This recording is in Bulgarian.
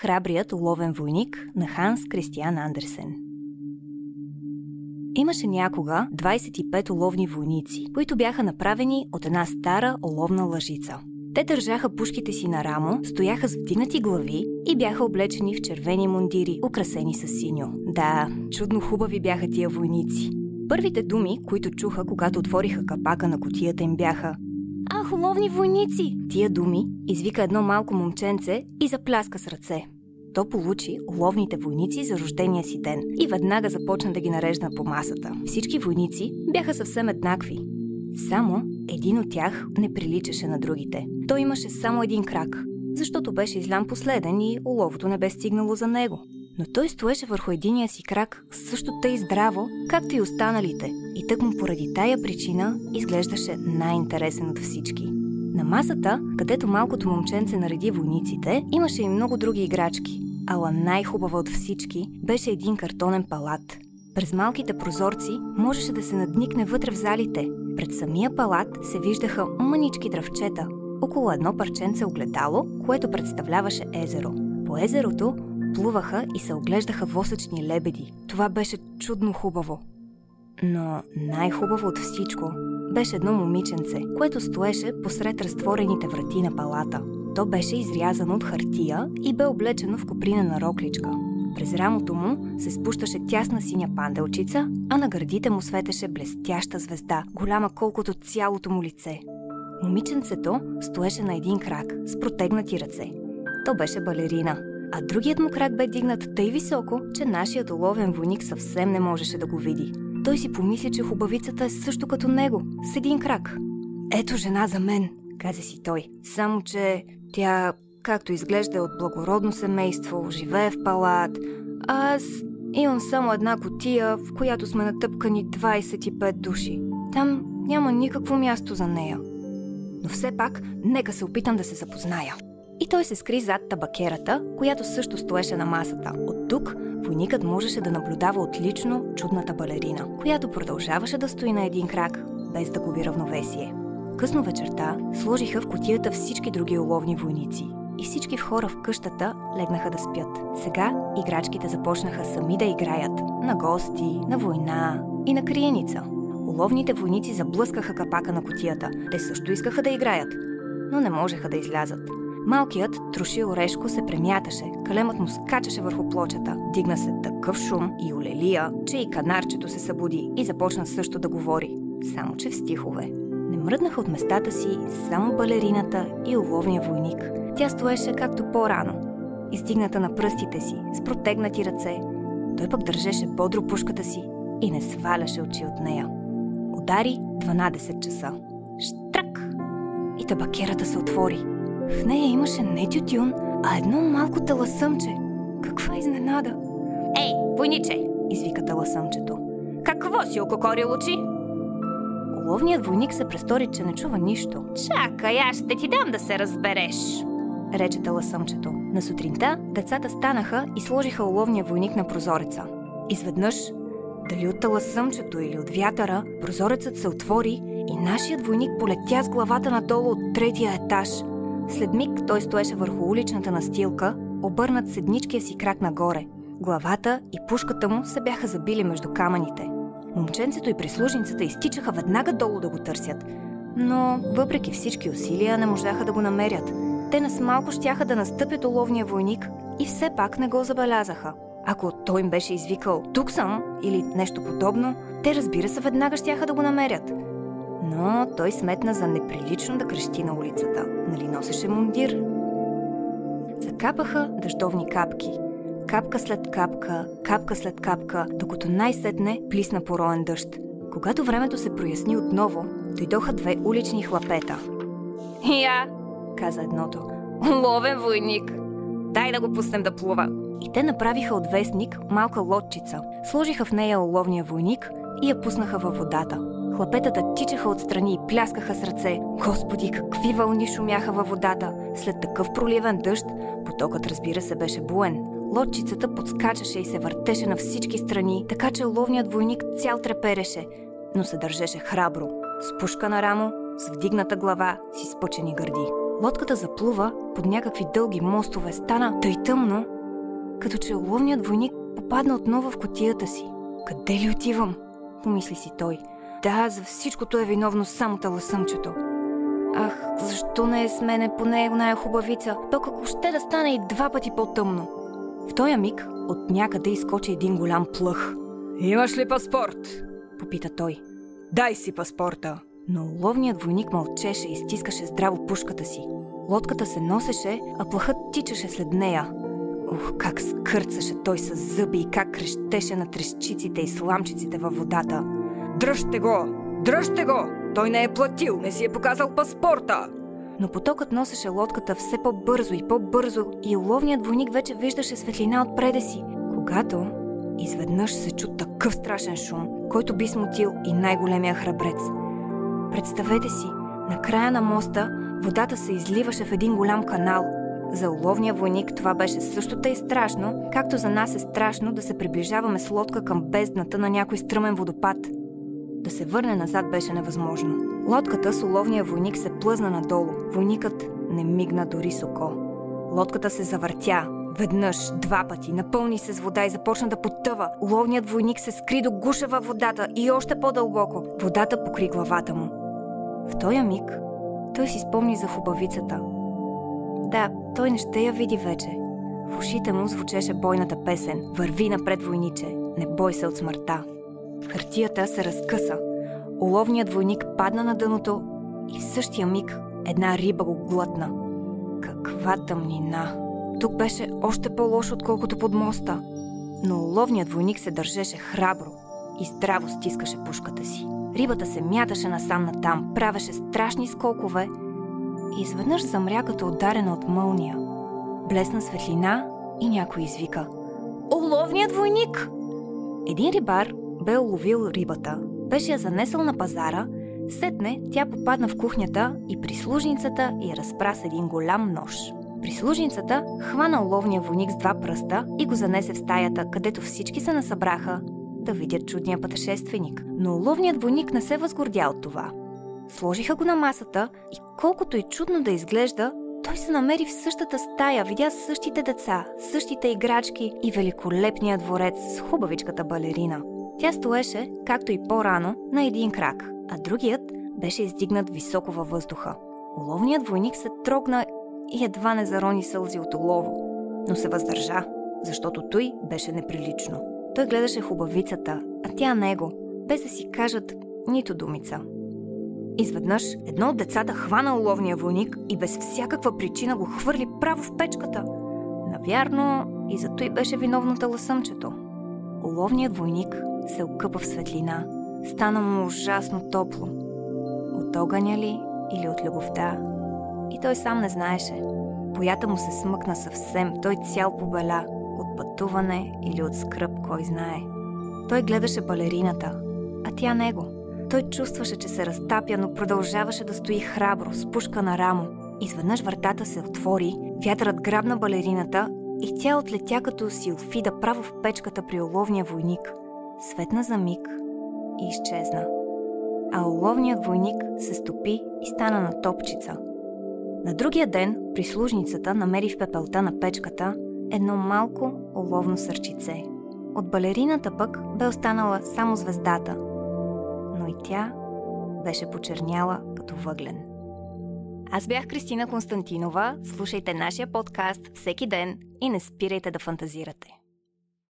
Храбрият уловен войник на Ханс Кристиан Андерсен. Имаше някога 25 уловни войници, които бяха направени от една стара оловна лъжица. Те държаха пушките си на рамо, стояха с вдигнати глави и бяха облечени в червени мундири, украсени с синьо. Да, чудно хубави бяха тия войници. Първите думи, които чуха, когато отвориха капака на котията им бяха Ах, уловни войници! Тия думи извика едно малко момченце и запляска с ръце. То получи уловните войници за рождения си ден и веднага започна да ги нарежда по масата. Всички войници бяха съвсем еднакви. Само един от тях не приличаше на другите. Той имаше само един крак, защото беше излян последен и уловото не бе стигнало за него. Но той стоеше върху единия си крак също тъй здраво, както и останалите. И тък му поради тая причина изглеждаше най-интересен от всички. На масата, където малкото момченце нареди войниците, имаше и много други играчки. Ала най-хубава от всички беше един картонен палат. През малките прозорци можеше да се надникне вътре в залите. Пред самия палат се виждаха мънички дръвчета. Около едно парченце огледало, което представляваше езеро. По езерото плуваха и се оглеждаха восъчни лебеди. Това беше чудно хубаво. Но най-хубаво от всичко беше едно момиченце, което стоеше посред разтворените врати на палата. То беше изрязано от хартия и бе облечено в коприна на рокличка. През рамото му се спущаше тясна синя панделчица, а на гърдите му светеше блестяща звезда, голяма колкото цялото му лице. Момиченцето стоеше на един крак, с протегнати ръце. То беше балерина, а другият му крак бе дигнат тъй високо, че нашият уловен войник съвсем не можеше да го види. Той си помисли, че хубавицата е също като него, с един крак. Ето жена за мен, каза си той. Само, че тя, както изглежда от благородно семейство, живее в палат, аз имам само една котия, в която сме натъпкани 25 души. Там няма никакво място за нея. Но все пак, нека се опитам да се запозная. И той се скри зад табакерата, която също стоеше на масата. От тук войникът можеше да наблюдава отлично чудната балерина, която продължаваше да стои на един крак, без да губи равновесие. Късно вечерта сложиха в котията всички други уловни войници и всички в хора в къщата легнаха да спят. Сега играчките започнаха сами да играят на гости, на война и на криеница. Уловните войници заблъскаха капака на котията. Те също искаха да играят, но не можеха да излязат. Малкият троши орешко се премяташе, калемът му скачаше върху плочата. Дигна се такъв шум и олелия, че и канарчето се събуди и започна също да говори, само че в стихове. Не мръднаха от местата си само балерината и уловния войник. Тя стоеше както по-рано, издигната на пръстите си, с протегнати ръце. Той пък държеше бодро пушката си и не сваляше очи от нея. Удари 12 часа. Штрак! И табакерата се отвори. В нея имаше не тютюн, а едно малко таласъмче. Каква изненада! Ей, войниче! извика таласъмчето. Какво си ококорил очи? Уловният войник се престори, че не чува нищо. Чакай, аз ще ти дам да се разбереш, рече таласъмчето. На сутринта децата станаха и сложиха уловния войник на прозореца. Изведнъж, дали от таласъмчето или от вятъра, прозорецът се отвори и нашият войник полетя с главата надолу от третия етаж – след миг той стоеше върху уличната настилка, обърнат седничкия си крак нагоре. Главата и пушката му се бяха забили между камъните. Момченцето и прислужницата изтичаха веднага долу да го търсят, но въпреки всички усилия не можаха да го намерят. Те нас малко щяха да настъпят уловния войник и все пак не го забелязаха. Ако той им беше извикал «Тук съм» или нещо подобно, те разбира се веднага щяха да го намерят – но той сметна за неприлично да крещи на улицата. Нали носеше мундир? Закапаха дъждовни капки. Капка след капка, капка след капка, докато най-сетне плисна пороен дъжд. Когато времето се проясни отново, дойдоха две улични хлапета. Я, каза едното. Ловен войник. Дай да го пуснем да плува. И те направиха от вестник малка лодчица. Сложиха в нея уловния войник и я пуснаха във водата. Хлапетата тичаха отстрани и пляскаха с ръце. Господи, какви вълни шумяха във водата! След такъв проливен дъжд, потокът разбира се беше буен. Лодчицата подскачаше и се въртеше на всички страни, така че ловният войник цял трепереше, но се държеше храбро, с пушка на рамо, с вдигната глава, си спъчени гърди. Лодката заплува под някакви дълги мостове, стана тъй тъмно, като че ловният войник попадна отново в котията си. Къде ли отивам? Помисли си той. Да, за всичкото е виновно само таласъмчето. Ах, защо не е с мене поне оная хубавица, то ако ще да стане и два пъти по-тъмно. В този миг от някъде изкочи един голям плъх. Имаш ли паспорт? Попита той. Дай си паспорта. Но ловният войник мълчеше и стискаше здраво пушката си. Лодката се носеше, а плахът тичаше след нея. Ух, как скърцаше той с зъби и как крещеше на трещиците и сламчиците във водата. Дръжте го! Дръжте го! Той не е платил, не си е показал паспорта! Но потокът носеше лодката все по-бързо и по-бързо и ловният войник вече виждаше светлина отпреде си, когато изведнъж се чу такъв страшен шум, който би смутил и най-големия храбрец. Представете си, на края на моста водата се изливаше в един голям канал. За уловния войник това беше същото и страшно, както за нас е страшно да се приближаваме с лодка към бездната на някой стръмен водопад. Да се върне назад беше невъзможно. Лодката с уловния войник се плъзна надолу. Войникът не мигна дори с око. Лодката се завъртя, Веднъж, два пъти, напълни се с вода и започна да потъва. Ловният войник се скри до гуша във водата и още по-дълбоко. Водата покри главата му. В този миг той си спомни за хубавицата. Да, той не ще я види вече. В ушите му звучеше бойната песен «Върви напред, войниче, не бой се от смъртта». Хартията се разкъса. Уловният войник падна на дъното и в същия миг една риба го глътна. Каква тъмнина! Тук беше още по-лошо, отколкото под моста. Но ловният войник се държеше храбро и здраво стискаше пушката си. Рибата се мяташе насам натам, правеше страшни скокове и изведнъж замря като ударена от мълния. Блесна светлина и някой извика. Оловният войник! Един рибар бе уловил рибата, беше я занесъл на пазара, сетне тя попадна в кухнята и прислужницата я разпра с един голям нож. Прислужницата хвана ловния войник с два пръста и го занесе в стаята, където всички се насъбраха да видят чудния пътешественик. Но ловният войник не се възгордя от това. Сложиха го на масата и колкото и чудно да изглежда, той се намери в същата стая, видя същите деца, същите играчки и великолепния дворец с хубавичката балерина. Тя стоеше, както и по-рано, на един крак, а другият беше издигнат високо във въздуха. Уловният войник се трогна и едва не зарони сълзи от олово, но се въздържа, защото той беше неприлично. Той гледаше хубавицата, а тя него, без да си кажат нито думица. Изведнъж едно от децата хвана уловния войник и без всякаква причина го хвърли право в печката. Навярно и за той беше виновната лъсъмчето. Уловният войник се окъпа в светлина. Стана му ужасно топло. От огъня ли или от любовта и той сам не знаеше. Боята му се смъкна съвсем, той цял побеля, от пътуване или от скръп, кой знае. Той гледаше балерината, а тя него. Той чувстваше, че се разтапя, но продължаваше да стои храбро, с пушка на рамо. Изведнъж вратата се отвори, вятърът грабна балерината и тя отлетя като силфида право в печката при оловния войник. Светна за миг и изчезна. А оловният войник се стопи и стана на топчица – на другия ден прислужницата намери в пепелта на печката едно малко оловно сърчице. От балерината пък бе останала само звездата, но и тя беше почерняла като въглен. Аз бях Кристина Константинова. Слушайте нашия подкаст всеки ден и не спирайте да фантазирате.